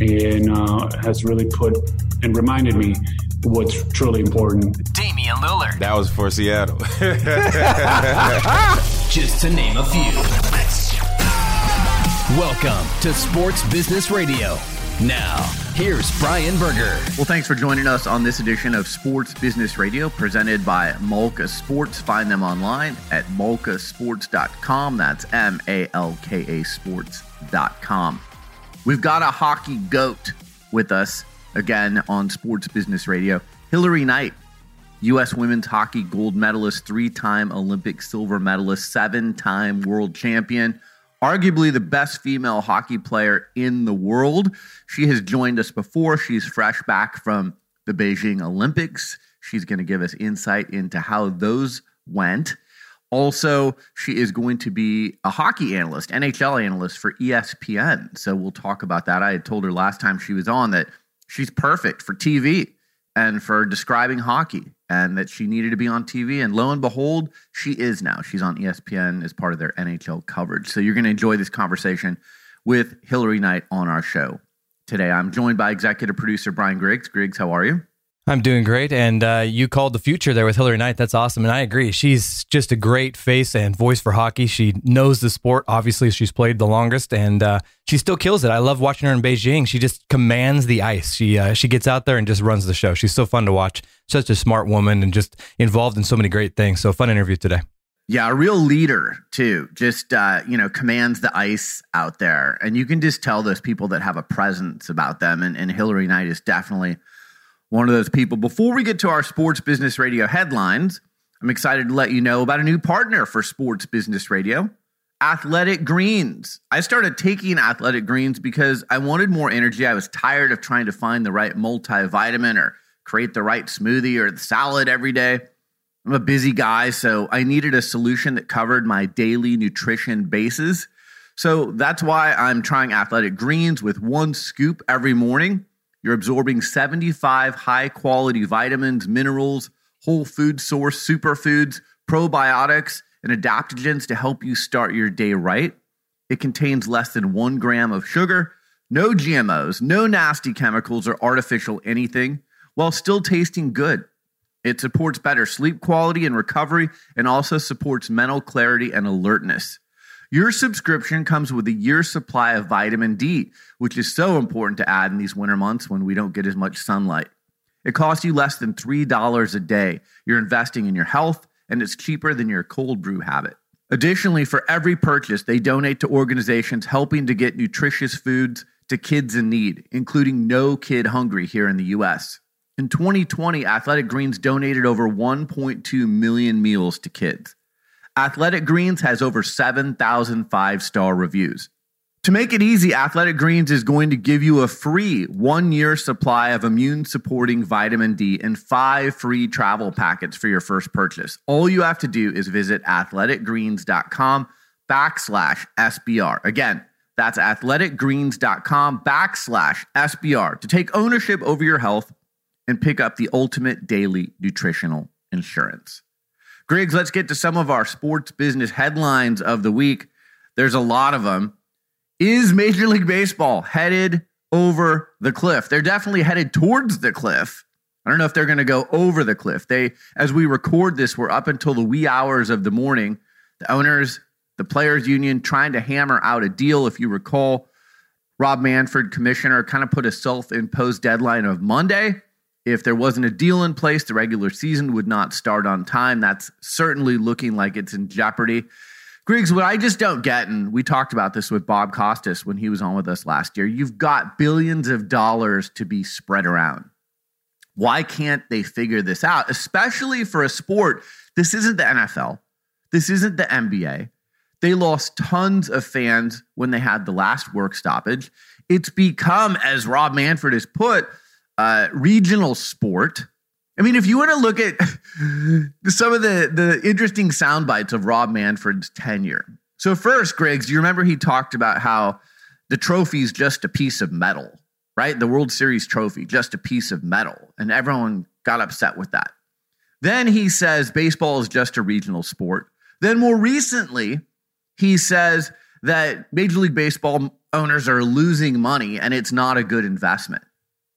and uh, has really put and reminded me what's truly important. Damian Lillard. That was for Seattle. Just to name a few. Welcome to Sports Business Radio. Now, here's Brian Berger. Well, thanks for joining us on this edition of Sports Business Radio presented by Malka Sports. Find them online at malkasports.com. That's M A L K A sports.com. We've got a hockey goat with us again on Sports Business Radio. Hilary Knight, U.S. women's hockey gold medalist, three time Olympic silver medalist, seven time world champion, arguably the best female hockey player in the world. She has joined us before. She's fresh back from the Beijing Olympics. She's going to give us insight into how those went. Also, she is going to be a hockey analyst, NHL analyst for ESPN. So we'll talk about that. I had told her last time she was on that she's perfect for TV and for describing hockey and that she needed to be on TV. And lo and behold, she is now. She's on ESPN as part of their NHL coverage. So you're going to enjoy this conversation with Hilary Knight on our show today. I'm joined by executive producer Brian Griggs. Griggs, how are you? I'm doing great. And uh, you called the future there with Hilary Knight. That's awesome. And I agree. She's just a great face and voice for hockey. She knows the sport. Obviously, she's played the longest and uh, she still kills it. I love watching her in Beijing. She just commands the ice. She, uh, she gets out there and just runs the show. She's so fun to watch. Such a smart woman and just involved in so many great things. So, fun interview today. Yeah, a real leader too. Just uh, you know, commands the ice out there, and you can just tell those people that have a presence about them. And, and Hilary Knight is definitely one of those people. Before we get to our sports business radio headlines, I'm excited to let you know about a new partner for sports business radio. Athletic Greens. I started taking Athletic Greens because I wanted more energy. I was tired of trying to find the right multivitamin or create the right smoothie or the salad every day. I'm a busy guy, so I needed a solution that covered my daily nutrition bases. So that's why I'm trying Athletic Greens with one scoop every morning. You're absorbing 75 high quality vitamins, minerals, whole food source superfoods, probiotics, and adaptogens to help you start your day right. It contains less than one gram of sugar, no GMOs, no nasty chemicals or artificial anything, while still tasting good. It supports better sleep quality and recovery and also supports mental clarity and alertness. Your subscription comes with a year's supply of vitamin D, which is so important to add in these winter months when we don't get as much sunlight. It costs you less than $3 a day. You're investing in your health, and it's cheaper than your cold brew habit. Additionally, for every purchase, they donate to organizations helping to get nutritious foods to kids in need, including No Kid Hungry here in the US. In 2020, Athletic Greens donated over 1.2 million meals to kids. Athletic Greens has over 7,000 five star reviews. To make it easy, Athletic Greens is going to give you a free one year supply of immune supporting vitamin D and five free travel packets for your first purchase. All you have to do is visit athleticgreens.com backslash SBR. Again, that's athleticgreens.com backslash SBR to take ownership over your health and pick up the ultimate daily nutritional insurance. Griggs, let's get to some of our sports business headlines of the week. There's a lot of them. Is Major League Baseball headed over the cliff? They're definitely headed towards the cliff. I don't know if they're going to go over the cliff. They, as we record this, we're up until the wee hours of the morning. The owners, the players' union, trying to hammer out a deal. If you recall, Rob Manfred, commissioner, kind of put a self imposed deadline of Monday. If there wasn't a deal in place, the regular season would not start on time. That's certainly looking like it's in jeopardy. Griggs, what I just don't get, and we talked about this with Bob Costas when he was on with us last year, you've got billions of dollars to be spread around. Why can't they figure this out? Especially for a sport, this isn't the NFL, this isn't the NBA. They lost tons of fans when they had the last work stoppage. It's become, as Rob Manfred has put, uh, regional sport. I mean, if you want to look at some of the, the interesting sound bites of Rob Manfred's tenure. So, first, Griggs, you remember he talked about how the trophy is just a piece of metal, right? The World Series trophy, just a piece of metal. And everyone got upset with that. Then he says baseball is just a regional sport. Then, more recently, he says that Major League Baseball owners are losing money and it's not a good investment.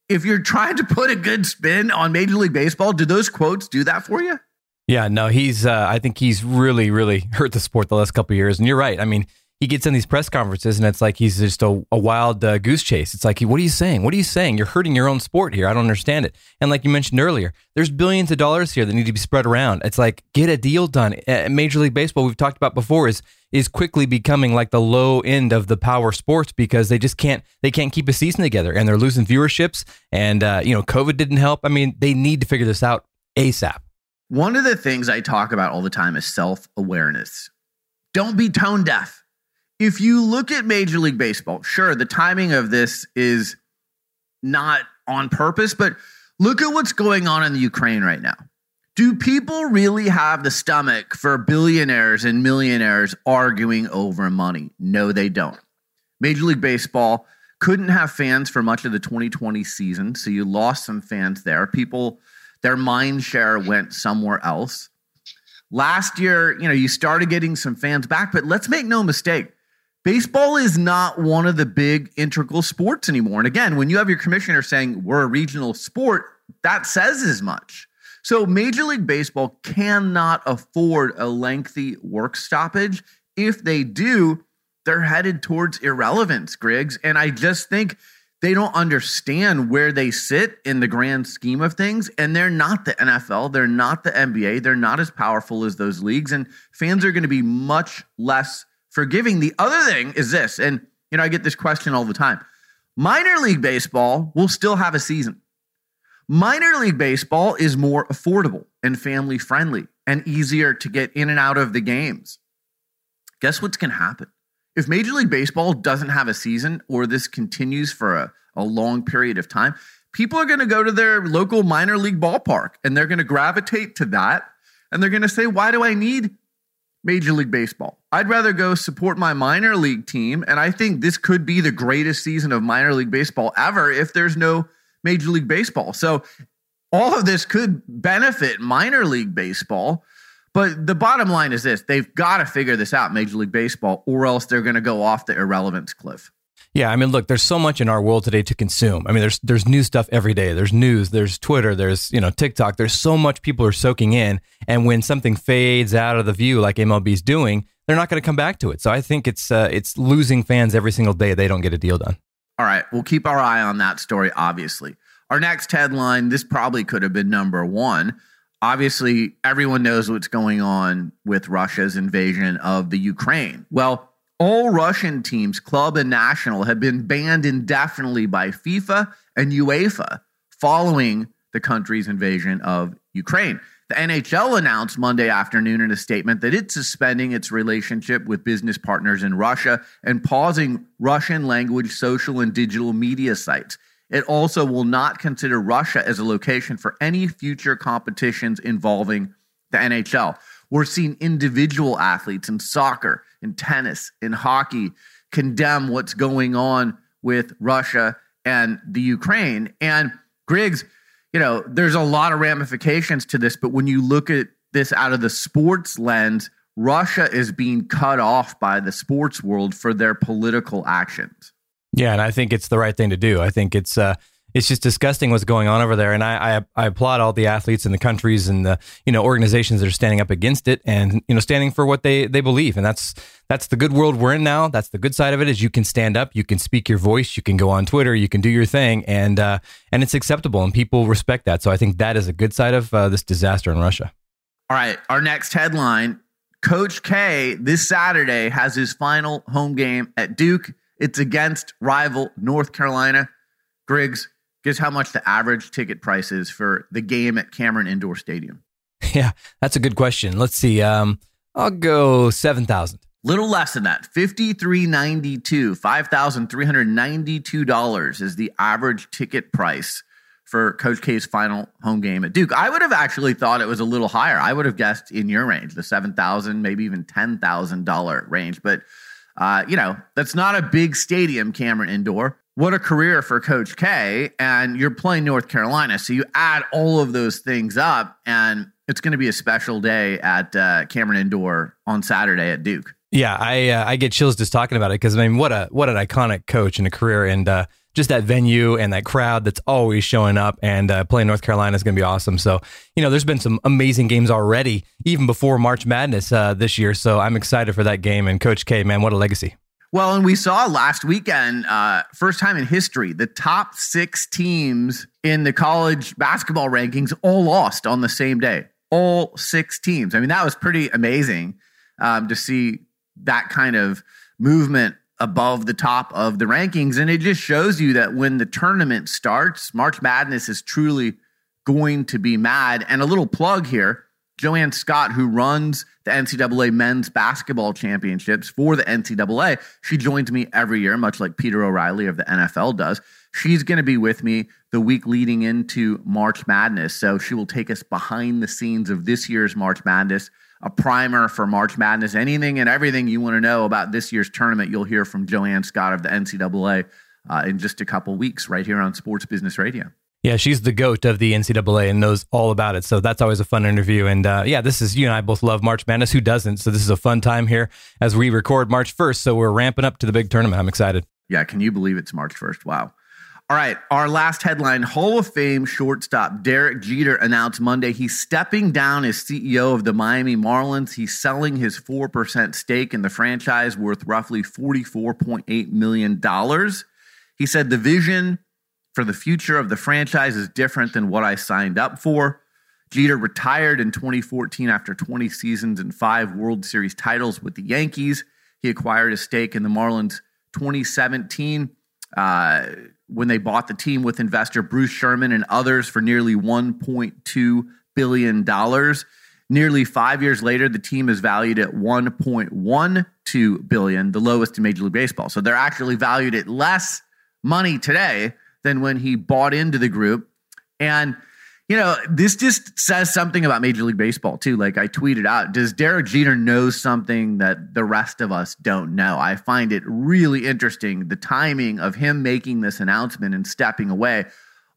If you're trying to put a good spin on Major League Baseball, do those quotes do that for you? Yeah, no, he's. Uh, I think he's really, really hurt the sport the last couple years. And you're right. I mean, he gets in these press conferences and it's like he's just a, a wild uh, goose chase. It's like, what are you saying? What are you saying? You're hurting your own sport here. I don't understand it. And like you mentioned earlier, there's billions of dollars here that need to be spread around. It's like get a deal done. Major League Baseball, we've talked about before, is is quickly becoming like the low end of the power sports because they just can't they can't keep a season together and they're losing viewerships. And uh, you know, COVID didn't help. I mean, they need to figure this out asap. One of the things I talk about all the time is self awareness. Don't be tone deaf if you look at Major League Baseball, sure, the timing of this is not on purpose, but look at what's going on in the Ukraine right now. Do people really have the stomach for billionaires and millionaires arguing over money? No, they don't. Major League Baseball couldn't have fans for much of the 2020 season, so you lost some fans there. People, their mind share went somewhere else. Last year, you know, you started getting some fans back, but let's make no mistake baseball is not one of the big integral sports anymore. And again, when you have your commissioner saying we're a regional sport, that says as much. So Major League Baseball cannot afford a lengthy work stoppage. If they do, they're headed towards irrelevance, Griggs. And I just think they don't understand where they sit in the grand scheme of things. And they're not the NFL, they're not the NBA, they're not as powerful as those leagues. And fans are going to be much less forgiving. The other thing is this, and you know, I get this question all the time. Minor league baseball will still have a season. Minor league baseball is more affordable and family friendly and easier to get in and out of the games. Guess what's going to happen? If Major League Baseball doesn't have a season or this continues for a, a long period of time, people are going to go to their local minor league ballpark and they're going to gravitate to that. And they're going to say, why do I need Major League Baseball. I'd rather go support my minor league team. And I think this could be the greatest season of minor league baseball ever if there's no Major League Baseball. So all of this could benefit minor league baseball. But the bottom line is this they've got to figure this out, Major League Baseball, or else they're going to go off the irrelevance cliff. Yeah, I mean, look, there's so much in our world today to consume. I mean, there's there's new stuff every day. There's news, there's Twitter, there's you know TikTok. There's so much people are soaking in, and when something fades out of the view, like MLB's doing, they're not going to come back to it. So I think it's uh, it's losing fans every single day. They don't get a deal done. All right, we'll keep our eye on that story. Obviously, our next headline. This probably could have been number one. Obviously, everyone knows what's going on with Russia's invasion of the Ukraine. Well, all Russian teams, club and national, have been banned indefinitely by FIFA and UEFA following the country's invasion of Ukraine. The NHL announced Monday afternoon in a statement that it's suspending its relationship with business partners in Russia and pausing Russian language social and digital media sites. It also will not consider Russia as a location for any future competitions involving the NHL. We're seeing individual athletes in soccer, in tennis, in hockey condemn what's going on with Russia and the Ukraine. And Griggs, you know, there's a lot of ramifications to this, but when you look at this out of the sports lens, Russia is being cut off by the sports world for their political actions. Yeah, and I think it's the right thing to do. I think it's uh it's just disgusting what's going on over there. And I, I, I applaud all the athletes and the countries and the you know organizations that are standing up against it and you know standing for what they they believe. And that's that's the good world we're in now. That's the good side of it is you can stand up, you can speak your voice, you can go on Twitter, you can do your thing, and uh, and it's acceptable and people respect that. So I think that is a good side of uh, this disaster in Russia. All right, our next headline: Coach K this Saturday has his final home game at Duke. It's against rival North Carolina. Griggs, guess how much the average ticket price is for the game at Cameron Indoor Stadium? Yeah, that's a good question. Let's see. Um, I'll go seven thousand. Little less than that. Fifty three ninety two. Five thousand three hundred ninety two dollars is the average ticket price for Coach K's final home game at Duke. I would have actually thought it was a little higher. I would have guessed in your range, the seven thousand, maybe even ten thousand dollar range. But uh, you know, that's not a big stadium, Cameron Indoor. What a career for Coach K. And you're playing North Carolina. So you add all of those things up, and it's going to be a special day at uh, Cameron Indoor on Saturday at Duke. Yeah, I uh, I get chills just talking about it because I mean, what a what an iconic coach and a career, and uh, just that venue and that crowd that's always showing up and uh, playing North Carolina is going to be awesome. So, you know, there's been some amazing games already, even before March Madness uh, this year. So I'm excited for that game. And Coach K, man, what a legacy. Well, and we saw last weekend, uh, first time in history, the top six teams in the college basketball rankings all lost on the same day. All six teams. I mean, that was pretty amazing um, to see that kind of movement above the top of the rankings. And it just shows you that when the tournament starts, March Madness is truly going to be mad. And a little plug here Joanne Scott, who runs the NCAA men's basketball championships for the NCAA, she joins me every year, much like Peter O'Reilly of the NFL does. She's going to be with me the week leading into March Madness. So she will take us behind the scenes of this year's March Madness a primer for March Madness. Anything and everything you want to know about this year's tournament, you'll hear from Joanne Scott of the NCAA uh, in just a couple weeks right here on Sports Business Radio. Yeah, she's the goat of the NCAA and knows all about it. So that's always a fun interview. And uh, yeah, this is you and I both love March Madness. Who doesn't? So this is a fun time here as we record March 1st. So we're ramping up to the big tournament. I'm excited. Yeah, can you believe it's March 1st? Wow. All right, our last headline Hall of Fame shortstop Derek Jeter announced Monday he's stepping down as CEO of the Miami Marlins. He's selling his 4% stake in the franchise worth roughly $44.8 million. He said the vision for the future of the franchise is different than what I signed up for. Jeter retired in 2014 after 20 seasons and five World Series titles with the Yankees. He acquired a stake in the Marlins 2017. Uh, when they bought the team with investor Bruce Sherman and others for nearly $1.2 billion. Nearly five years later, the team is valued at 1.12 billion, the lowest in Major League Baseball. So they're actually valued at less money today than when he bought into the group. And you know, this just says something about Major League Baseball too. Like I tweeted out, does Derek Jeter know something that the rest of us don't know? I find it really interesting the timing of him making this announcement and stepping away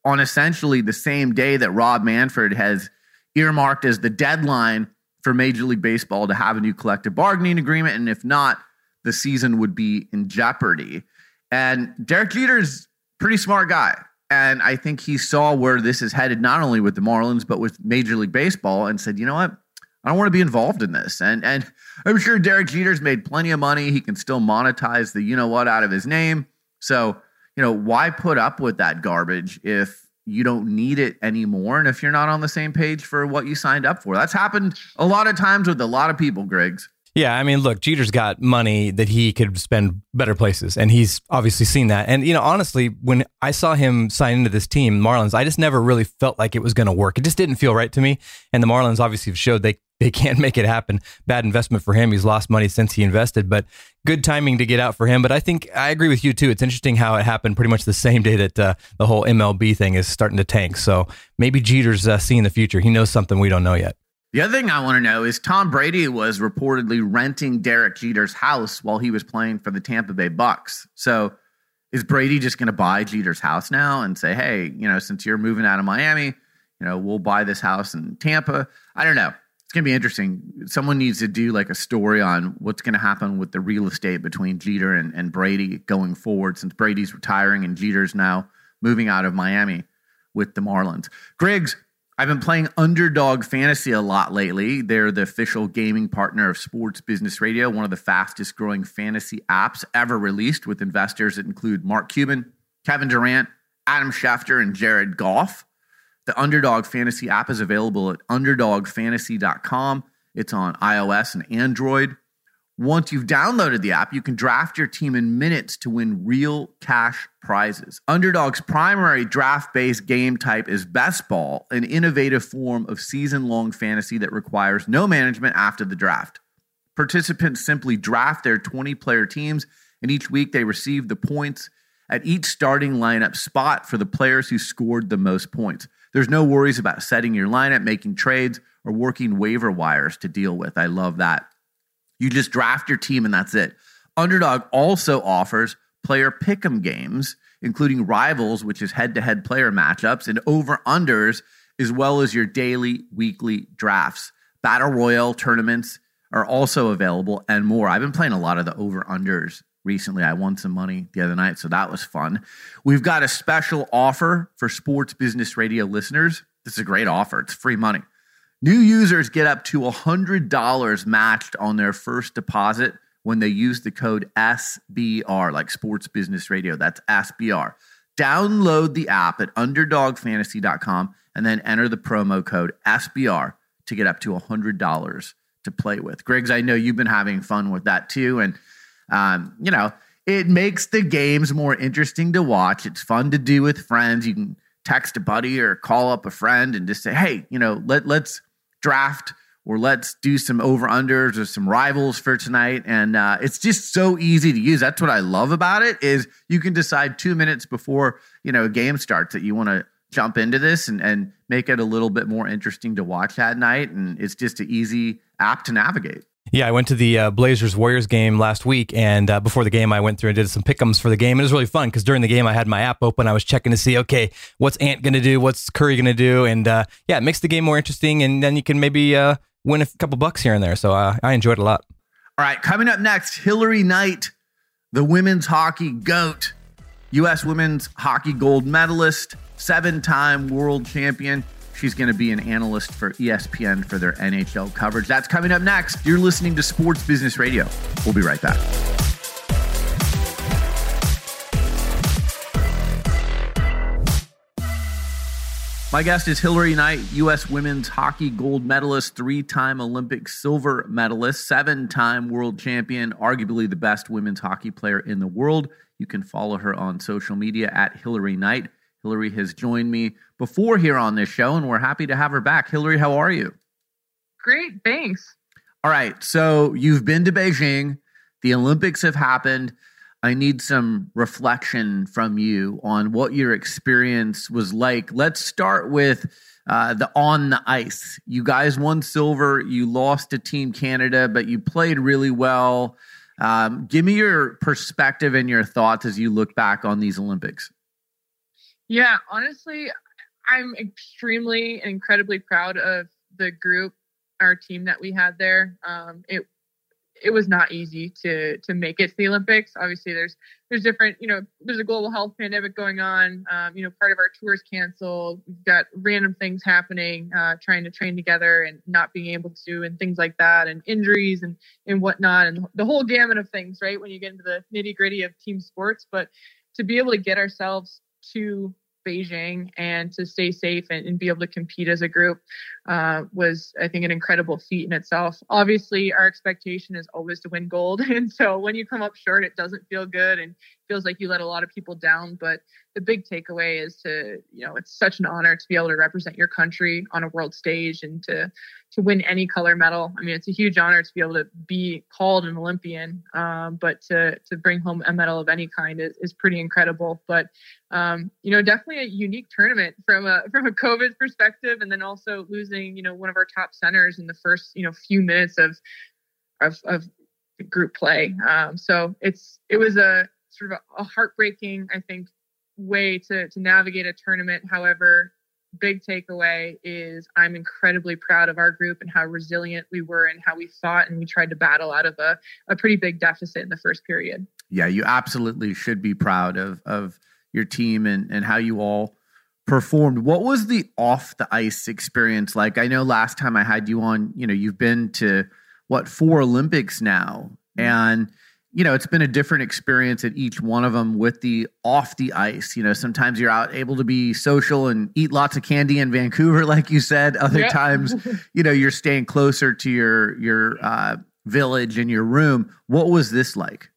on essentially the same day that Rob Manfred has earmarked as the deadline for Major League Baseball to have a new collective bargaining agreement. And if not, the season would be in jeopardy. And Derek Jeter's pretty smart guy. And I think he saw where this is headed, not only with the Marlins, but with Major League Baseball, and said, you know what? I don't want to be involved in this. And and I'm sure Derek Jeter's made plenty of money. He can still monetize the you know what out of his name. So, you know, why put up with that garbage if you don't need it anymore and if you're not on the same page for what you signed up for? That's happened a lot of times with a lot of people, Griggs. Yeah, I mean, look, Jeter's got money that he could spend better places, and he's obviously seen that. And you know, honestly, when I saw him sign into this team, Marlins, I just never really felt like it was going to work. It just didn't feel right to me. And the Marlins obviously have showed they they can't make it happen. Bad investment for him. He's lost money since he invested, but good timing to get out for him. But I think I agree with you too. It's interesting how it happened pretty much the same day that uh, the whole MLB thing is starting to tank. So maybe Jeter's uh, seeing the future. He knows something we don't know yet. The other thing I want to know is Tom Brady was reportedly renting Derek Jeter's house while he was playing for the Tampa Bay Bucks. So is Brady just going to buy Jeter's house now and say, "Hey, you know, since you're moving out of Miami, you know, we'll buy this house in Tampa"? I don't know. It's going to be interesting. Someone needs to do like a story on what's going to happen with the real estate between Jeter and, and Brady going forward since Brady's retiring and Jeter's now moving out of Miami with the Marlins. Griggs, I've been playing Underdog Fantasy a lot lately. They're the official gaming partner of Sports Business Radio, one of the fastest growing fantasy apps ever released with investors that include Mark Cuban, Kevin Durant, Adam Schefter, and Jared Goff. The Underdog Fantasy app is available at underdogfantasy.com. It's on iOS and Android. Once you've downloaded the app, you can draft your team in minutes to win real cash prizes. Underdog's primary draft based game type is best ball, an innovative form of season long fantasy that requires no management after the draft. Participants simply draft their 20 player teams, and each week they receive the points at each starting lineup spot for the players who scored the most points. There's no worries about setting your lineup, making trades, or working waiver wires to deal with. I love that. You just draft your team and that's it. Underdog also offers player pick'em games, including rivals, which is head-to-head player matchups, and over-unders, as well as your daily, weekly drafts. Battle Royale tournaments are also available and more. I've been playing a lot of the over-unders recently. I won some money the other night, so that was fun. We've got a special offer for Sports Business Radio listeners. This is a great offer. It's free money. New users get up to $100 matched on their first deposit when they use the code SBR, like Sports Business Radio. That's SBR. Download the app at underdogfantasy.com and then enter the promo code SBR to get up to $100 to play with. Griggs, I know you've been having fun with that too. And, um, you know, it makes the games more interesting to watch. It's fun to do with friends. You can text a buddy or call up a friend and just say, hey, you know, let, let's draft or let's do some over unders or some rivals for tonight. And uh, it's just so easy to use. That's what i love about it is you can decide two minutes before you know a game starts that you want to jump into this and, and make it a little bit more interesting to watch that night. And it's just an easy app to navigate yeah, I went to the uh, Blazers Warriors game last week, and uh, before the game, I went through and did some pickums for the game. It was really fun because during the game, I had my app open. I was checking to see, okay, what's Ant going to do? What's Curry going to do? And uh, yeah, it makes the game more interesting, and then you can maybe uh, win a couple bucks here and there. So uh, I enjoyed it a lot. All right, coming up next, Hilary Knight, the women's hockey goat, U.S. women's hockey gold medalist, seven time world champion. She's going to be an analyst for ESPN for their NHL coverage. That's coming up next. You're listening to Sports Business Radio. We'll be right back. My guest is Hilary Knight, U.S. women's hockey gold medalist, three time Olympic silver medalist, seven time world champion, arguably the best women's hockey player in the world. You can follow her on social media at Hilary Knight. Hilary has joined me before here on this show, and we're happy to have her back. Hilary, how are you? Great, thanks. All right. So you've been to Beijing, the Olympics have happened. I need some reflection from you on what your experience was like. Let's start with uh, the on the ice. You guys won silver. You lost to Team Canada, but you played really well. Um, give me your perspective and your thoughts as you look back on these Olympics. Yeah, honestly, I'm extremely and incredibly proud of the group, our team that we had there. Um, it it was not easy to to make it to the Olympics. Obviously, there's there's different, you know, there's a global health pandemic going on. Um, you know, part of our tours canceled. We've got random things happening, uh, trying to train together and not being able to, and things like that, and injuries and and whatnot, and the whole gamut of things. Right when you get into the nitty gritty of team sports, but to be able to get ourselves to Beijing and to stay safe and, and, be able to compete as a group uh, was, I think, an incredible feat in itself. Obviously, our expectation is always to win gold. And so when you come up short, it doesn't feel good and feels like you let a lot of people down. But the big takeaway is to, you know, it's such an honor to be able to represent your country on a world stage and to to win any color medal. I mean, it's a huge honor to be able to be called an Olympian, um, but to to bring home a medal of any kind is, is pretty incredible. But um, you know, definitely a unique tournament from a from a COVID perspective, and then also losing you know one of our top centers in the first you know few minutes of of, of group play. Um, so it's it was a sort of a, a heartbreaking, I think, way to to navigate a tournament. However, big takeaway is I'm incredibly proud of our group and how resilient we were and how we fought and we tried to battle out of a, a pretty big deficit in the first period. Yeah, you absolutely should be proud of of your team and and how you all performed. What was the off the ice experience like? I know last time I had you on, you know, you've been to what four Olympics now, mm-hmm. and you know, it's been a different experience at each one of them with the off the ice. You know, sometimes you're out able to be social and eat lots of candy in Vancouver, like you said. Other yep. times, you know, you're staying closer to your your uh, village and your room. What was this like?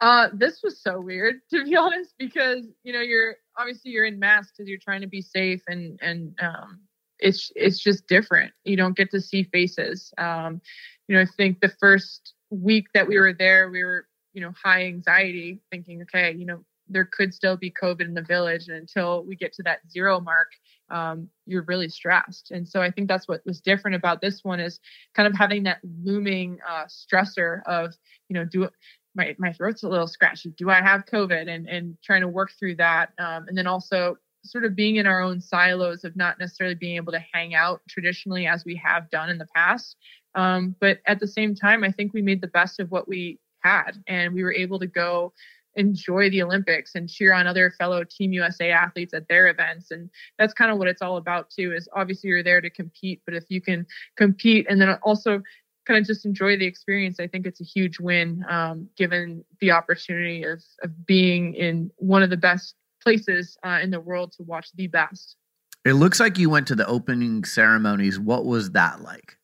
Uh, this was so weird to be honest, because you know you're obviously you're in masks because you're trying to be safe, and and um, it's it's just different. You don't get to see faces. Um, you know, I think the first week that we were there, we were, you know, high anxiety, thinking, okay, you know, there could still be COVID in the village. And until we get to that zero mark, um, you're really stressed. And so I think that's what was different about this one is kind of having that looming uh, stressor of, you know, do my, my throat's a little scratchy. Do I have COVID? And, and trying to work through that. Um, and then also sort of being in our own silos of not necessarily being able to hang out traditionally as we have done in the past. Um, but at the same time, I think we made the best of what we had, and we were able to go enjoy the Olympics and cheer on other fellow Team USA athletes at their events. And that's kind of what it's all about too. Is obviously you're there to compete, but if you can compete and then also kind of just enjoy the experience, I think it's a huge win, um, given the opportunity of of being in one of the best places uh, in the world to watch the best. It looks like you went to the opening ceremonies. What was that like?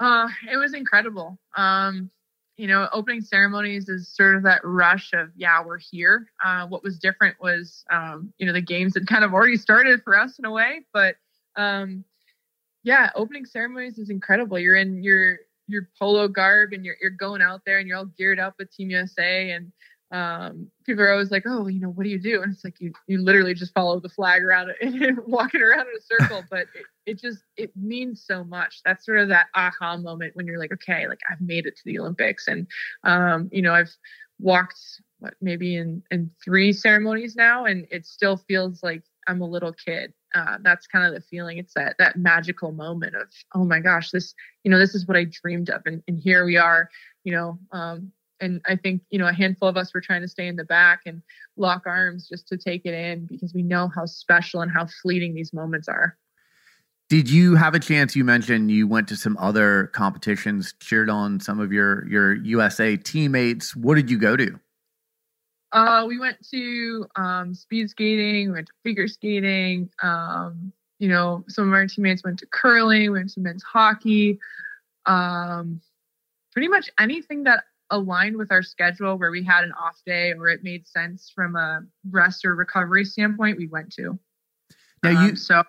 Uh, it was incredible. Um, you know, opening ceremonies is sort of that rush of, yeah, we're here. Uh, what was different was, um, you know, the games had kind of already started for us in a way, but um, yeah, opening ceremonies is incredible. You're in your your polo garb and you're you're going out there and you're all geared up with Team USA and um, people are always like, "Oh, you know, what do you do?" And it's like you you literally just follow the flag around walking around in a circle. But it, it just it means so much. That's sort of that aha moment when you're like, "Okay, like I've made it to the Olympics," and um, you know, I've walked what maybe in in three ceremonies now, and it still feels like I'm a little kid. Uh, that's kind of the feeling. It's that that magical moment of, oh my gosh, this you know, this is what I dreamed of, and, and here we are. You know, um, and I think you know a handful of us were trying to stay in the back and lock arms just to take it in because we know how special and how fleeting these moments are. Did you have a chance? You mentioned you went to some other competitions, cheered on some of your your USA teammates. What did you go to? Uh, we went to um, speed skating, we went to figure skating. Um, you know, some of our teammates went to curling, we went to men's hockey. Um, pretty much anything that aligned with our schedule where we had an off day or it made sense from a rest or recovery standpoint, we went to. Now you um, so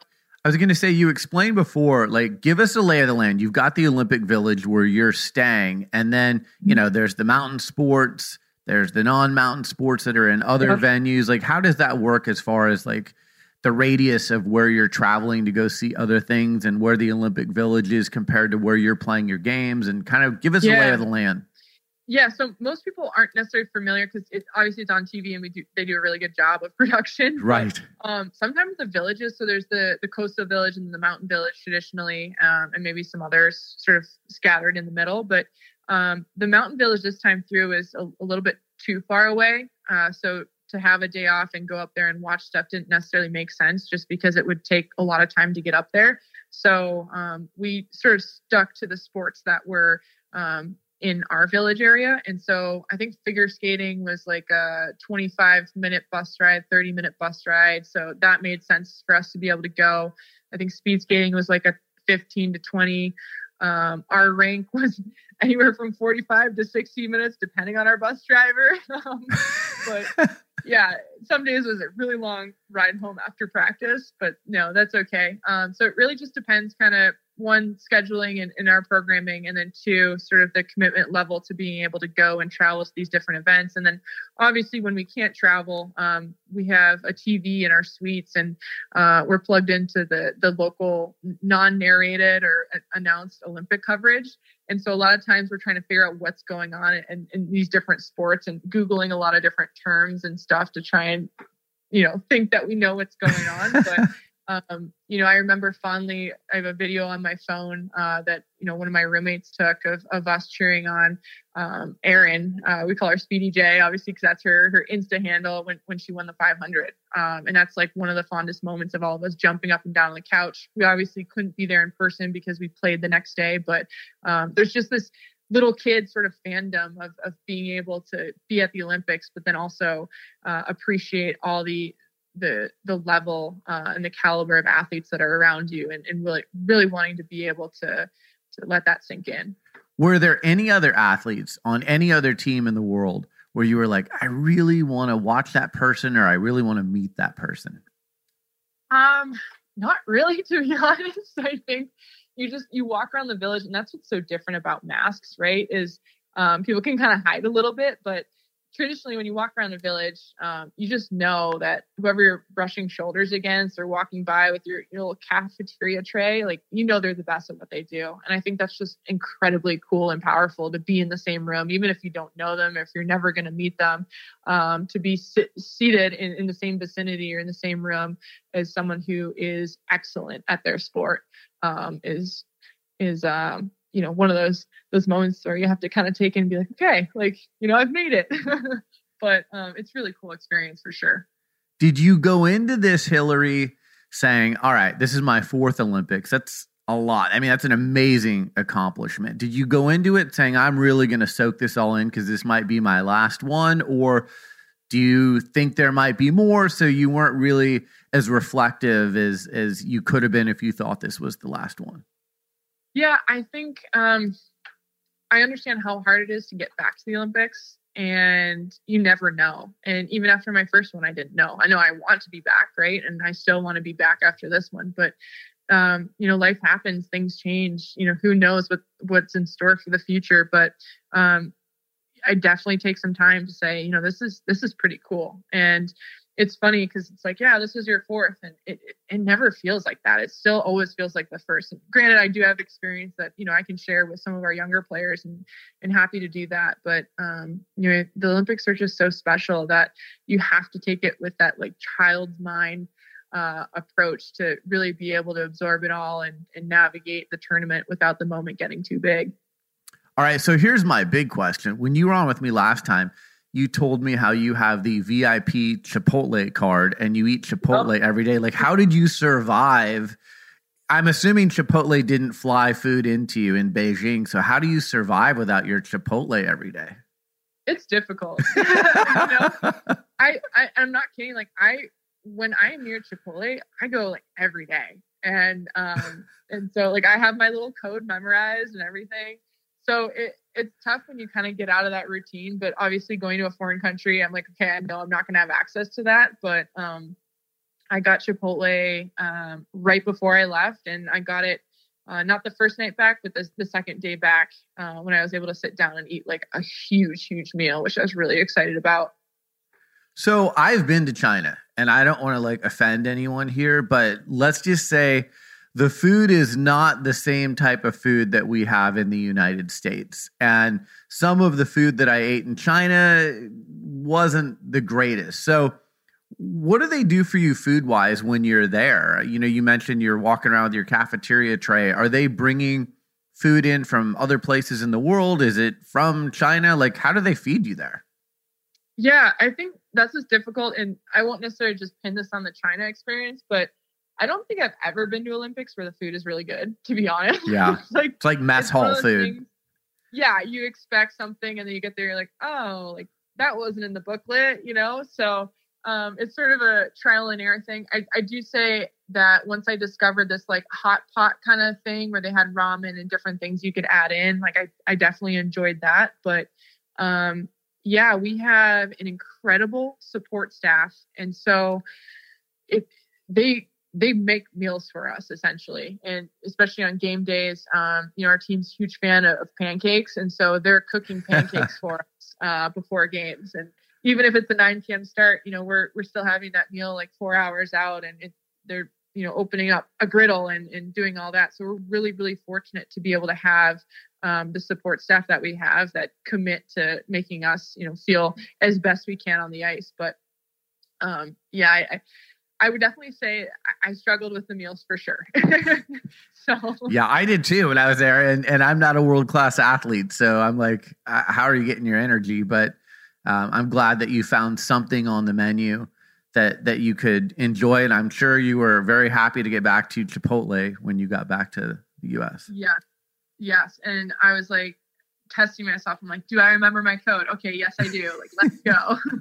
I was going to say you explained before like give us a lay of the land. You've got the Olympic Village where you're staying and then, you know, there's the mountain sports, there's the non-mountain sports that are in other venues. Like how does that work as far as like the radius of where you're traveling to go see other things and where the Olympic Village is compared to where you're playing your games and kind of give us yeah. a lay of the land. Yeah, so most people aren't necessarily familiar because it obviously it's on TV and we do they do a really good job of production. Right. But, um, sometimes the villages, so there's the the coastal village and the mountain village traditionally, um, and maybe some others sort of scattered in the middle. But um, the mountain village this time through is a, a little bit too far away. Uh, so to have a day off and go up there and watch stuff didn't necessarily make sense just because it would take a lot of time to get up there. So um, we sort of stuck to the sports that were um, in our village area. And so I think figure skating was like a 25 minute bus ride, 30 minute bus ride. So that made sense for us to be able to go. I think speed skating was like a 15 to 20. Um, our rank was anywhere from 45 to 60 minutes, depending on our bus driver. um, but yeah, some days was a really long ride home after practice, but no, that's okay. Um, so it really just depends kind of one scheduling in, in our programming and then two sort of the commitment level to being able to go and travel to these different events. And then obviously when we can't travel um, we have a tv in our suites and uh, we're plugged into the the local non-narrated or announced olympic coverage. And so a lot of times we're trying to figure out what's going on in, in these different sports and googling a lot of different terms and stuff to try and you know think that we know what's going on. But um, you know, I remember fondly, I have a video on my phone uh, that, you know, one of my roommates took of, of us cheering on um, Erin. Uh, we call her Speedy J, obviously, because that's her, her Insta handle when, when she won the 500. Um, and that's like one of the fondest moments of all of us jumping up and down on the couch. We obviously couldn't be there in person because we played the next day, but um, there's just this little kid sort of fandom of, of being able to be at the Olympics, but then also uh, appreciate all the the the level uh, and the caliber of athletes that are around you and, and really really wanting to be able to to let that sink in. Were there any other athletes on any other team in the world where you were like i really want to watch that person or i really want to meet that person um not really to be honest. I think you just you walk around the village and that's what's so different about masks right is um, people can kind of hide a little bit but traditionally when you walk around a village um, you just know that whoever you're brushing shoulders against or walking by with your, your little cafeteria tray like you know they're the best at what they do. And i think that's just incredibly cool and powerful to be in the same room even if you don't know them or if you're never going to meet them um, to be sit, seated in, in the same vicinity or in the same room as someone who is excellent at their sport um, is is um, you know one of those those moments where you have to kind of take and be like okay like you know i've made it. But um, it's really cool experience for sure. Did you go into this hilary saying all right this is my fourth olympics. That's a lot. I mean that's an amazing accomplishment. Did you go into it saying i'm really going to soak this all in because this might be my last one or do you think there might be more so you weren't really as reflective as as you could have been if you thought this was the last one yeah, I think um, I understand how hard it is to get back to the Olympics, and you never know. And even after my first one, I didn't know. I know I want to be back, right? And I still want to be back after this one, but um, you know, life happens, things change. You know, who knows what what's in store for the future? But um, I definitely take some time to say, you know, this is this is pretty cool, and it's funny because it's like, yeah, this is your fourth, and it, it, it never feels like that. It still always feels like the first. And granted, I do have experience that you know I can share with some of our younger players, and and happy to do that. But um, you know, the Olympics are just so special that you have to take it with that like child's mind uh, approach to really be able to absorb it all and and navigate the tournament without the moment getting too big. All right, so here's my big question. When you were on with me last time, you told me how you have the VIP Chipotle card and you eat Chipotle oh. every day. Like, how did you survive? I'm assuming Chipotle didn't fly food into you in Beijing. So, how do you survive without your Chipotle every day? It's difficult. you know? I, I I'm not kidding. Like I when I am near Chipotle, I go like every day, and um and so like I have my little code memorized and everything. So it it's tough when you kind of get out of that routine. But obviously, going to a foreign country, I'm like, okay, I know I'm not going to have access to that. But um, I got Chipotle um, right before I left, and I got it uh, not the first night back, but the, the second day back uh, when I was able to sit down and eat like a huge, huge meal, which I was really excited about. So I've been to China, and I don't want to like offend anyone here, but let's just say the food is not the same type of food that we have in the United States. And some of the food that I ate in China wasn't the greatest. So, what do they do for you food wise when you're there? You know, you mentioned you're walking around with your cafeteria tray. Are they bringing food in from other places in the world? Is it from China? Like, how do they feed you there? Yeah, I think that's just difficult. And I won't necessarily just pin this on the China experience, but I don't think I've ever been to Olympics where the food is really good, to be honest. Yeah. it's like it's like mess it's hall food. Things, yeah, you expect something and then you get there, you're like, oh, like that wasn't in the booklet, you know? So um, it's sort of a trial and error thing. I, I do say that once I discovered this like hot pot kind of thing where they had ramen and different things you could add in, like I, I definitely enjoyed that. But um, yeah, we have an incredible support staff. And so if they they make meals for us essentially. And especially on game days um, you know our team's huge fan of, of pancakes. And so they're cooking pancakes for us uh, before games. And even if it's a 9 p.m start you know we're we're still having that meal like four hours out and it, they're you know opening up a griddle and, and doing all that. So we're really really fortunate to be able to have um, the support staff that we have that commit to making us you know feel as best we can on the ice. But um, yeah I, I I would definitely say I struggled with the meals for sure. so yeah, I did too when I was there, and and I'm not a world class athlete, so I'm like, uh, how are you getting your energy? But um, I'm glad that you found something on the menu that that you could enjoy, and I'm sure you were very happy to get back to Chipotle when you got back to the U.S. Yeah, yes, and I was like testing myself. I'm like, do I remember my code? Okay, yes, I do. Like, let's go.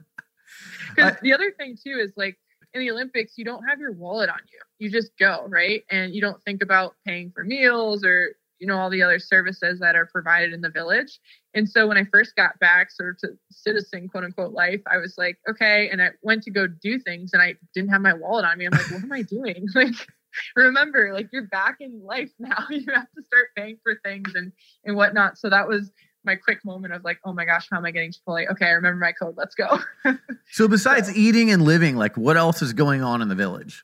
Because the other thing too is like in the Olympics, you don't have your wallet on you. You just go, right? And you don't think about paying for meals or, you know, all the other services that are provided in the village. And so when I first got back, sort of to citizen quote unquote life, I was like, okay. And I went to go do things and I didn't have my wallet on me. I'm like, what am I doing? Like, remember, like you're back in life now. You have to start paying for things and and whatnot. So that was my quick moment of like, oh my gosh, how am I getting Chipotle? Okay, I remember my code. Let's go. so besides so, eating and living, like what else is going on in the village?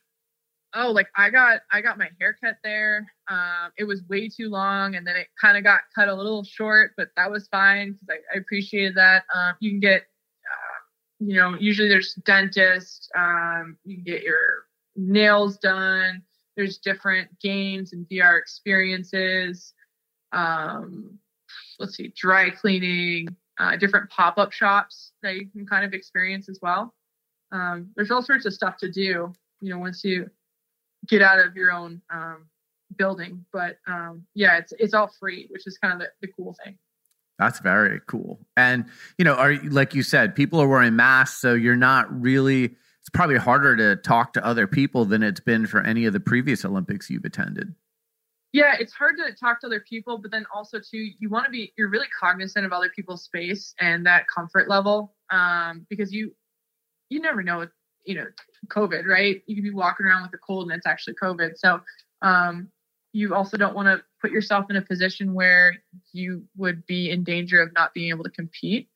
Oh, like I got I got my haircut there. Um, it was way too long, and then it kind of got cut a little short, but that was fine because I, I, appreciated that. Um, you can get, uh, you know, usually there's dentist. Um, you can get your nails done. There's different games and VR experiences. Um, let's see, dry cleaning, uh, different pop up shops that you can kind of experience as well. Um, there's all sorts of stuff to do, you know, once you get out of your own um, building. But um, yeah, it's it's all free, which is kind of the, the cool thing. That's very cool. And you know, are like you said, people are wearing masks, so you're not really. It's probably harder to talk to other people than it's been for any of the previous Olympics you've attended yeah it's hard to talk to other people but then also too you want to be you're really cognizant of other people's space and that comfort level um, because you you never know you know covid right? You could be walking around with a cold and it's actually covid. So um, you also don't want to put yourself in a position where you would be in danger of not being able to compete.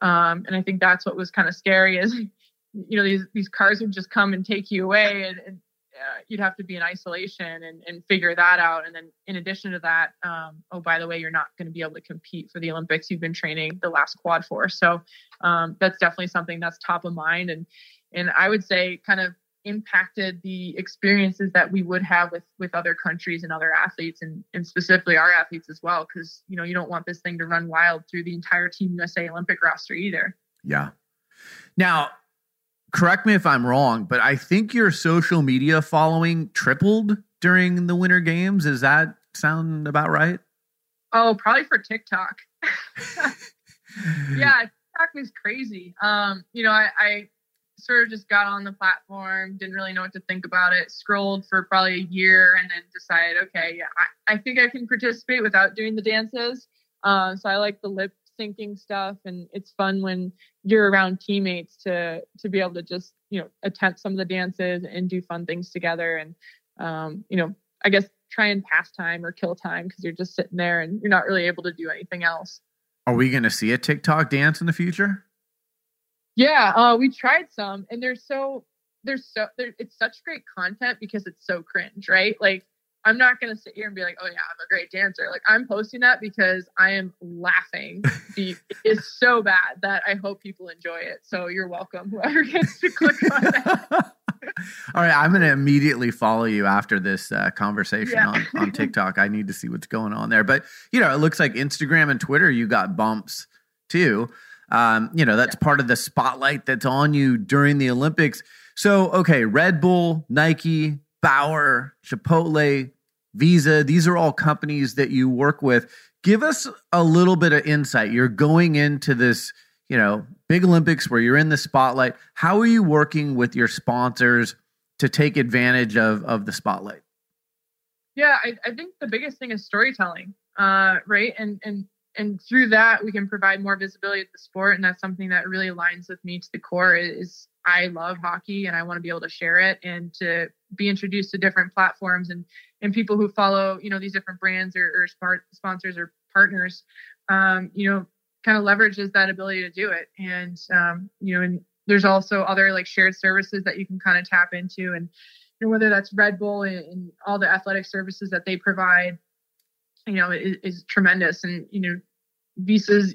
Um, and i think that's what was kind of scary is you know these these cars would just come and take you away and, and uh, you'd have to be in isolation and, and figure that out. And then in addition to that, um, oh, by the way, you're not going to be able to compete for the Olympics. You've been training the last quad for. So um, that's definitely something that's top of mind. And, and I would say kind of impacted the experiences that we would have with, with other countries and other athletes and, and specifically our athletes as well. Cause you know, you don't want this thing to run wild through the entire team USA Olympic roster either. Yeah. Now, correct me if I'm wrong, but I think your social media following tripled during the Winter Games. Does that sound about right? Oh, probably for TikTok. yeah, TikTok was crazy. Um, you know, I, I sort of just got on the platform, didn't really know what to think about it, scrolled for probably a year, and then decided, okay, yeah, I, I think I can participate without doing the dances. Uh, so I like the lip syncing stuff and it's fun when you're around teammates to to be able to just you know attempt some of the dances and do fun things together and um, you know i guess try and pass time or kill time because you're just sitting there and you're not really able to do anything else. Are we going to see a tiktok dance in the future? Yeah uh, we tried some and there's so there's so there, it's such great content because it's so cringe right? Like I'm not going to sit here and be like, oh, yeah, I'm a great dancer. Like, I'm posting that because I am laughing. it's so bad that I hope people enjoy it. So you're welcome, whoever gets to click on that. All right, I'm going to immediately follow you after this uh, conversation yeah. on, on TikTok. I need to see what's going on there. But, you know, it looks like Instagram and Twitter, you got bumps too. Um, you know, that's yeah. part of the spotlight that's on you during the Olympics. So, okay, Red Bull, Nike, Bauer, Chipotle, Visa, these are all companies that you work with. Give us a little bit of insight. You're going into this, you know, big Olympics where you're in the spotlight. How are you working with your sponsors to take advantage of of the spotlight? Yeah, I, I think the biggest thing is storytelling, uh, right? And and and through that we can provide more visibility to the sport, and that's something that really aligns with me to the core. Is I love hockey and I want to be able to share it and to be introduced to different platforms and and people who follow you know these different brands or, or smart sponsors or partners um, you know kind of leverages that ability to do it. And um, you know and there's also other like shared services that you can kind of tap into and you know whether that's red bull and, and all the athletic services that they provide you know is, is tremendous. And you know visa's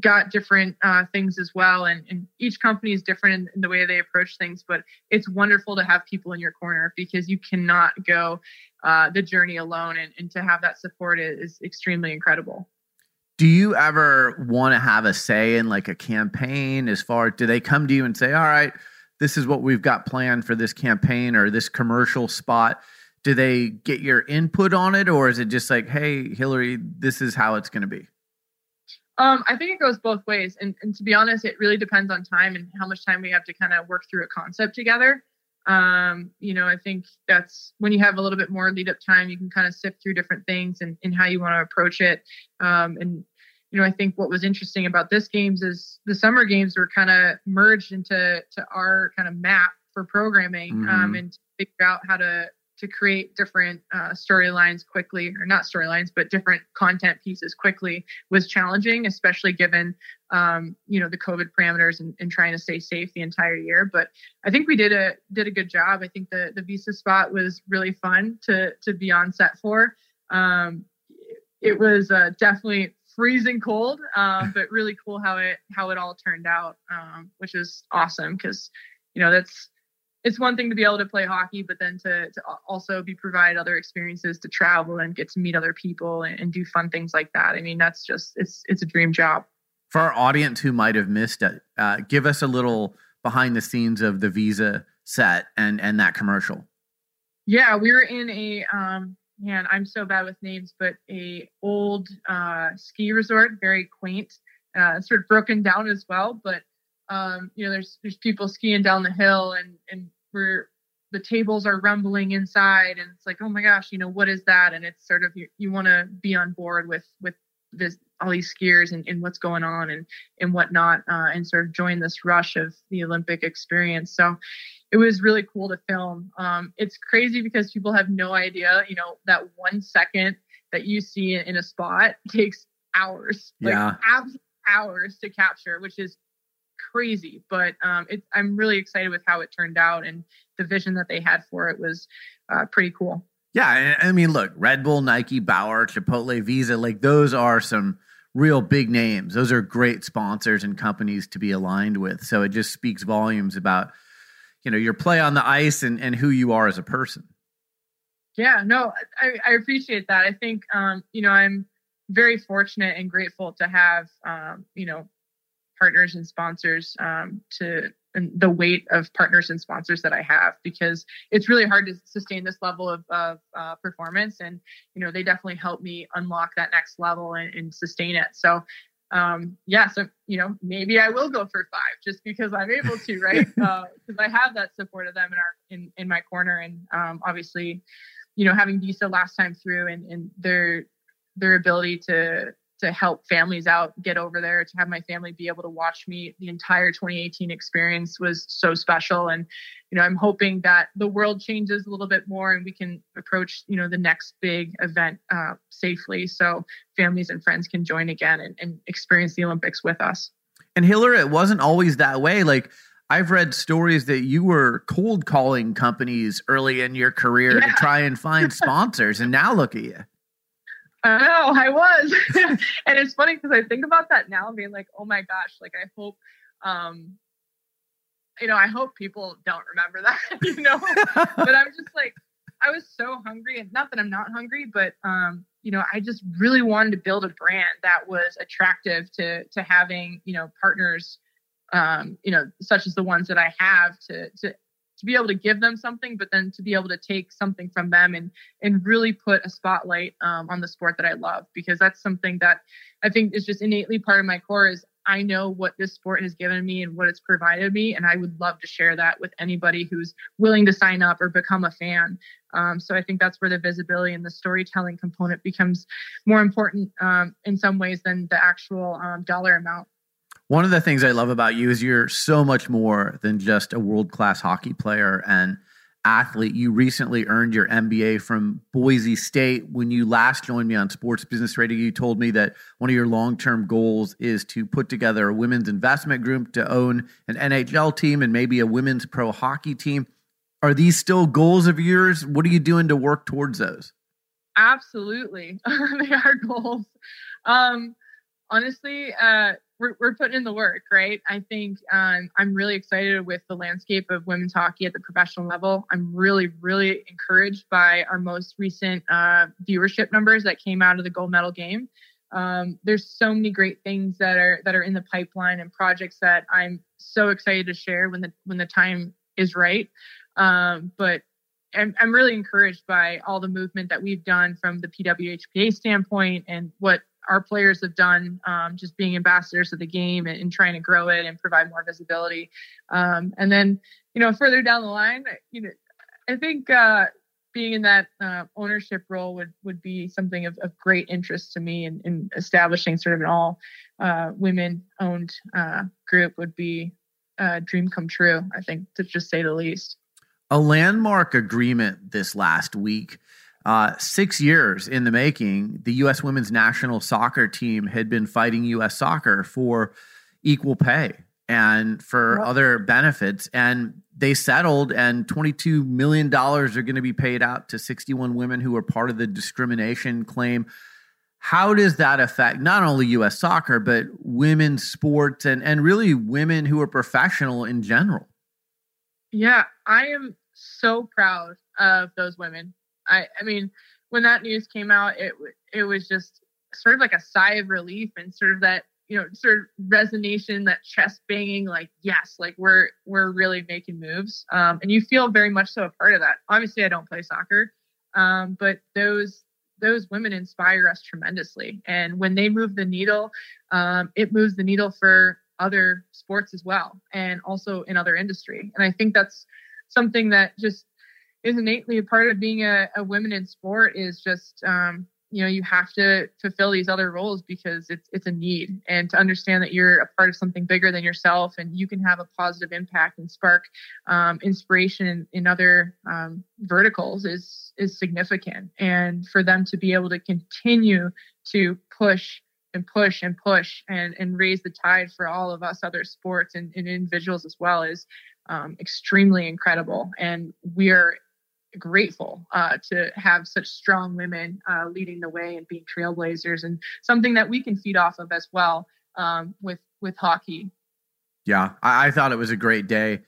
got different uh, things as well. And, and, each company is different in, in, the way they approach things. But it's wonderful to have people in your corner because you cannot go uh, the journey alone. And, and to have that support is, is extremely incredible. Do you ever want to have a say in like a campaign as far do they come to you and say, all right, this is what we've got planned for this campaign or this commercial spot? Do they get your input on it or is it just like, hey, Hilary, this is how it's going to be? Um, I think it goes both ways. And, and to be honest, it really depends on time and how much time we have to kind of work through a concept together. Um, you know, I think that's when you have a little bit more lead up time, you can kind of sift through different things and, and how you want to approach it. Um, and, you know, I think what was interesting about this games is the summer games were kind of merged into to our kind of map for programming um, mm-hmm. um, and figure out how to to create different uh, storylines quickly, or not storylines, but different content pieces quickly was challenging, especially given um, you know the COVID parameters and, and, trying to stay safe the entire year. But I think we did a did a good job. I think the the visa spot was really fun to to be on set for. Um, it was uh, definitely freezing cold, uh, but really cool how it how it all turned out, um, which is awesome because you know that's it's one thing to be able to play hockey, but then to, to also be provide other experiences to travel and get to meet other people and, and, do fun things like that. I mean, that's just it's it's a dream job. For our audience who might have missed it, uh, give us a little behind the scenes of the Visa set and and that commercial. Yeah, we were in a um, man. I'm so bad with names, but a old uh, ski resort, very quaint, uh, sort of broken down as well, but um, you know, there's there's people skiing down the hill and and we're the tables are rumbling inside and it's like oh my gosh you know what is that? And it's sort of you, you want to be on board with with this all these skiers and, and what's going on and and whatnot uh, and sort of join this rush of the olympic experience. So it was really cool to film. Um, it's crazy because people have no idea you know that one second that you see in a spot takes hours yeah. like hours to capture which is crazy, but um, it, I'm really excited with how it turned out and the vision that they had for it was uh, pretty cool. Yeah, I mean, look, Red Bull, Nike, Bauer, Chipotle, Visa, like those are some real big names. Those are great sponsors and companies to be aligned with. So it just speaks volumes about, you know, your play on the ice and, and who you are as a person. Yeah, no, I, I appreciate that. I think, um, you know, I'm very fortunate and grateful to have, um, you know, partners and sponsors um, to and the weight of partners and sponsors that I have because it's really hard to sustain this level of, of uh, performance. And, you know, they definitely help me unlock that next level and, and sustain it. So, um, yeah, so, you know, maybe I will go for five just because I'm able to, right? Because uh, I have that support of them in our, in, in my corner. And um, obviously, you know, having Visa last time through and, and their, their ability to to help families out get over there to have my family be able to watch me the entire 2018 experience was so special and you know i'm hoping that the world changes a little bit more and we can approach you know the next big event uh, safely so families and friends can join again and, and experience the olympics with us and hilary it wasn't always that way like I've read stories that you were cold calling companies early in your career yeah. to try and find sponsors, and now look at you. I know I was, and it's funny because I think about that now, being like, oh my gosh, like I hope, um, you know, I hope people don't remember that, you know. but I'm just like, I was so hungry, and not that I'm not hungry, but um, you know, I just really wanted to build a brand that was attractive to to having, you know, partners, um, you know, such as the ones that I have to to to be able to give them something, but then to be able to take something from them and and really put a spotlight um, on the sport that I love because that's something that I think is just innately part of my core is I know what this sport has given me and what it's provided me, and I would love to share that with anybody who's willing to sign up or become a fan. Um, so I think that's where the visibility and the storytelling component becomes more important um, in some ways than the actual um, dollar amount. One of the things I love about you is you're so much more than just a world class hockey player and athlete. You recently earned your MBA from Boise State. When you last joined me on Sports Business Radio, you told me that one of your long term goals is to put together a women's investment group to own an NHL team and maybe a women's pro hockey team. Are these still goals of yours? What are you doing to work towards those? Absolutely. they are goals. Um, honestly, uh, we're, we're putting in the work, right? I think um, I'm really excited with the landscape of women's hockey at the professional level. I'm really, really encouraged by our most recent uh, viewership numbers that came out of the gold medal game. Um, there's so many great things that are that are in the pipeline and projects that I'm so excited to share when the when the time is right. Um, but I'm, I'm really encouraged by all the movement that we've done from the PWHPA standpoint and what our players have done, um, just being ambassadors of the game and, and, trying to grow it and provide more visibility. Um, and then, you know, further down the line, you know, I think uh, being in that uh, ownership role would would be something of, of great interest to me, and in, in, establishing sort of an all uh, women owned uh, group would be a dream come true. I think to just say the least. A landmark agreement this last week uh, six years in the making, the U.S. women's national soccer team had been fighting U.S. soccer for equal pay and for other benefits. And they settled, and $22 million are going to be paid out to 61 women who are part of the discrimination claim. How does that affect not only U.S. soccer, but women's sports and, and really women who are professional in general? Yeah, I am so proud of those women. I, I mean, when that news came out, it it was just sort of like a sigh of relief and sort of that you know sort of resonation, that chest banging, like yes, like we're we're really making moves, um, and you feel very much so a part of that. Obviously, I don't play soccer, um, but those those women inspire us tremendously, and when they move the needle, um, it moves the needle for other sports as well, and also in other industry. And I think that's something that just is innately a part of being a, a woman in sport is just um, you know you have to fulfill these other roles because it's it's a need. And to understand that you're a part of something bigger than yourself and you can have a positive impact and spark um, inspiration in, in other um, verticals is is significant. And for them to be able to continue to push and push and push and and raise the tide for all of us other sports and, and individuals as well is um, extremely incredible. And we are grateful uh, to have such strong women uh, leading the way and being trailblazers and something that we can feed off of as well um, with with hockey. Yeah, I, I, thought it was a great day.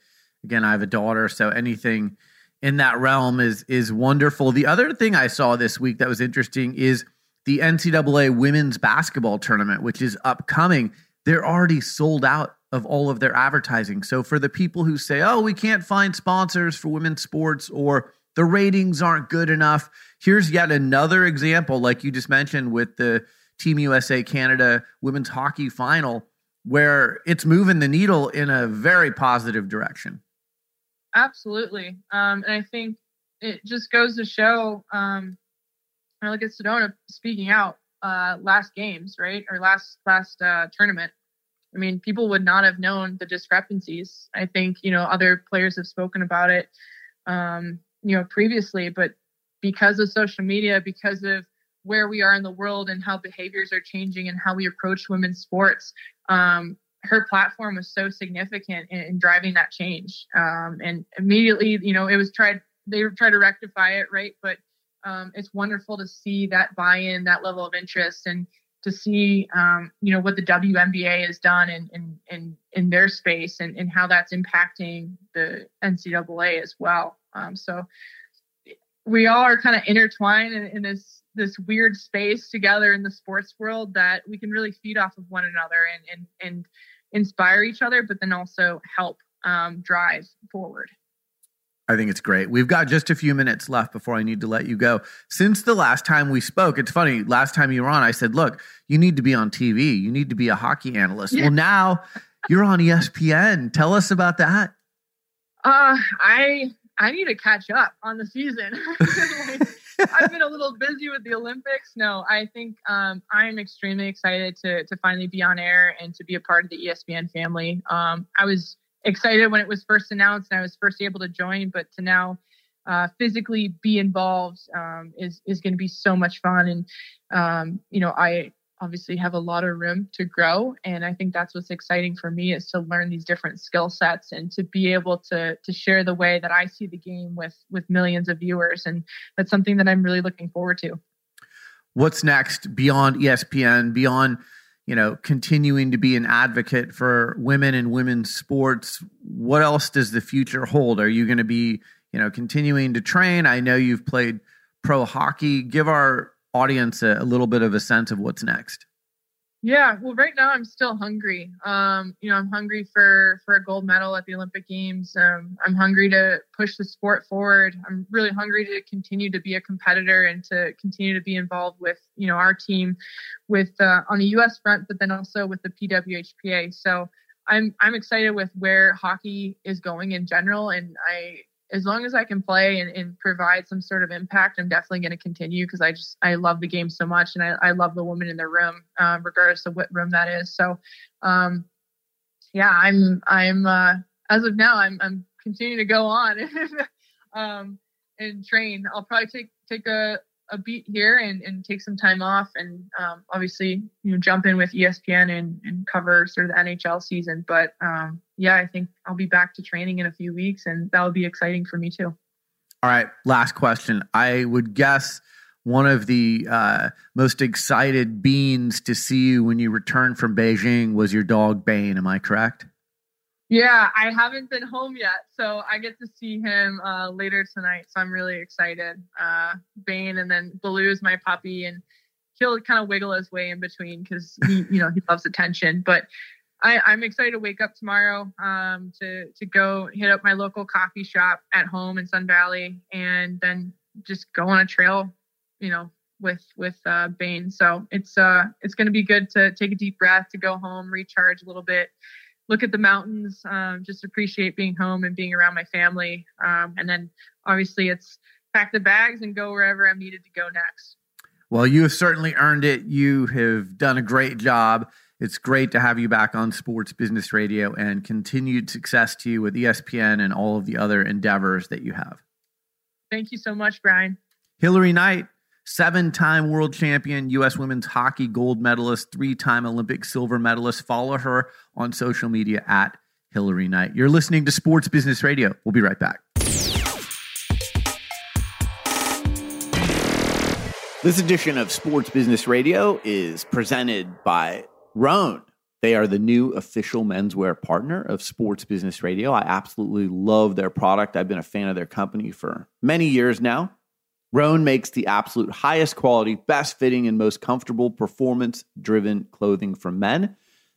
Again, I have a daughter, so anything in that realm is is wonderful. The other thing I saw this week that was interesting is the NCAA women's basketball tournament, which is upcoming. They're already sold out of all of their advertising. So for the people who say, "Oh, we can't find sponsors for women's sports," or the ratings aren't good enough. Here's yet another example, like you just mentioned with the Team USA Canada women's hockey final, where it's moving the needle in a very positive direction. Absolutely. Um, and I think it just goes to show, um, I look at Sedona speaking out uh, last games, right? Or last, last uh, tournament. I mean, people would not have known the discrepancies. I think, you know, other players have spoken about it. Um, you know previously but because of social media because of where we are in the world and how behaviors are changing and how we approach women's sports um, her platform was so significant in, in driving that change um, and immediately you know it was tried they tried to rectify it right but um, it's wonderful to see that buy-in that level of interest and to see um, you know what the WNBA has done in in in, in their space and, and how that's impacting the NCAA as well. Um, so we all are kind of intertwined in, in, this this weird space together in the sports world that we can really feed off of one another and and, and inspire each other, but then also help um, drive forward. I think it's great. We've got just a few minutes left before I need to let you go. Since the last time we spoke, it's funny. Last time you were on, I said, "Look, you need to be on TV. You need to be a hockey analyst." Yeah. Well, now you're on ESPN. Tell us about that. Uh, I I need to catch up on the season. I've been a little busy with the Olympics. No, I think um, I'm extremely excited to to finally be on air and to be a part of the ESPN family. Um, I was excited when it was first announced and I was first able to join, but to now uh, physically be involved um, is is going to be so much fun. And um, you know, I obviously have a lot of room to grow, and I think that's what's exciting for me is to learn these different skill sets and to be able to to share the way that I see the game with with millions of viewers, and that's something that I'm really looking forward to. What's next beyond ESPN? Beyond you know, continuing to be an advocate for women and women's sports. What else does the future hold? Are you going to be, you know, continuing to train? I know you've played pro hockey. Give our audience a, a little bit of a sense of what's next. Yeah, well, right now I'm still hungry. Um, you know, I'm hungry for for a gold medal at the Olympic Games. Um, I'm hungry to push the sport forward. I'm really hungry to continue to be a competitor and to continue to be involved with you know our team, with uh, on the U.S. front, but then also with the PWHPA. So I'm I'm excited with where hockey is going in general, and I as long as I can play and, and provide some sort of impact, I'm definitely going to continue because I just I love the game so much and I, I love the woman in the room, uh, regardless of what room that is. So, um, yeah, I'm I'm uh, as of now I'm I'm continuing to go on um, and train. I'll probably take take a, a beat here and, and take some time off and um, obviously you know jump in with ESPN and, and cover sort of the NHL season. But um, yeah, I think I'll be back to training in a few weeks and that'll be exciting for me too. All right, last question. I would guess one of the uh, most excited beans to see you when you returned from Beijing was your dog Bane. Am I correct? Yeah, I haven't been home yet, so I get to see him uh, later tonight. So I'm really excited. Uh, Bane and then Baloo's my puppy, and he'll kind of wiggle his way in between because he, you know, he loves attention. But I, I'm excited to wake up tomorrow um, to to go hit up my local coffee shop at home in Sun Valley, and then just go on a trail, you know, with with uh, Bane. So it's uh it's going to be good to take a deep breath, to go home, recharge a little bit look at the mountains, um, just appreciate being home and being around my family. Um, and then obviously it's pack the bags and go wherever I'm needed to go next. Well, you have certainly earned it. You have done a great job. It's great to have you back on Sports Business Radio and continued success to you with ESPN and all of the other endeavors that you have. Thank you so much, Brian. Hilary Knight, seven time world champion, U.S. women's hockey gold medalist, three time Olympic silver medalist. Follow her on social media at Hilary Knight. You're listening to Sports Business Radio. We'll be right back. This edition of Sports Business Radio is presented by Rhone. They are the new official menswear partner of Sports Business Radio. I absolutely love their product. I've been a fan of their company for many years now. Rhone makes the absolute highest quality, best fitting, and most comfortable performance driven clothing for men.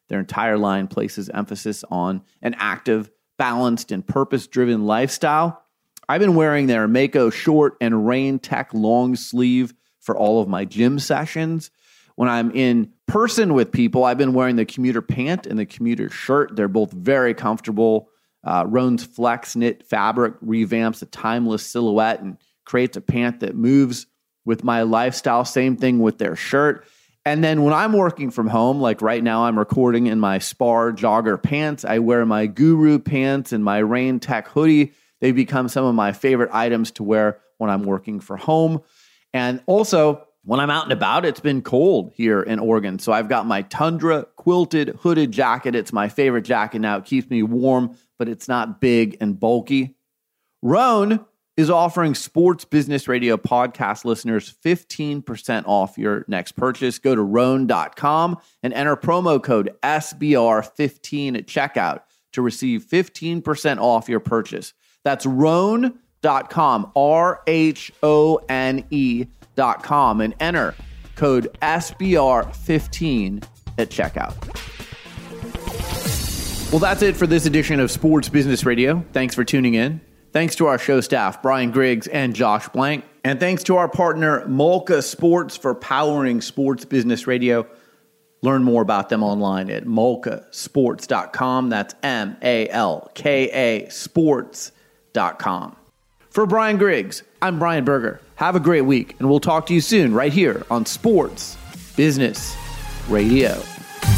Their entire line places emphasis on an active, balanced, and purpose driven lifestyle. I've been wearing their Mako short and Reign Tech long sleeve for all of my gym sessions. When I'm in person with people, I've been wearing the commuter pant and the commuter shirt. They're both very comfortable. Uh, Rhone's flex knit fabric revamps a timeless silhouette and creates a pant that moves with my lifestyle. Same thing with their shirt. And then when I'm working from home, like right now, I'm recording in my Spar jogger pants. I wear my Guru pants and my Reign Tech hoodie. They become some of my favorite items to wear when I'm working for home. And also, when I'm out and about, it's been cold here in Oregon. So I've got my Tundra quilted hooded jacket. It's my favorite jacket now. It keeps me warm, but it's not big and bulky. Rhone is offering Sports Business Radio podcast listeners 15% off your next purchase. Go to rhone.com and enter promo code SBR15 at checkout to receive 15% off your purchase. That's rhone.com, R H O N E.com, and enter code SBR15 at checkout. Well, that's it for this edition of Sports Business Radio. Thanks for tuning in. Thanks to our show staff, Brian Griggs and Josh Blank. And thanks to our partner, Malka Sports, for powering Sports Business Radio. Learn more about them online at malkasports.com. That's M A L K A sports.com. For Brian Griggs, I'm Brian Berger. Have a great week, and we'll talk to you soon right here on Sports Business Radio.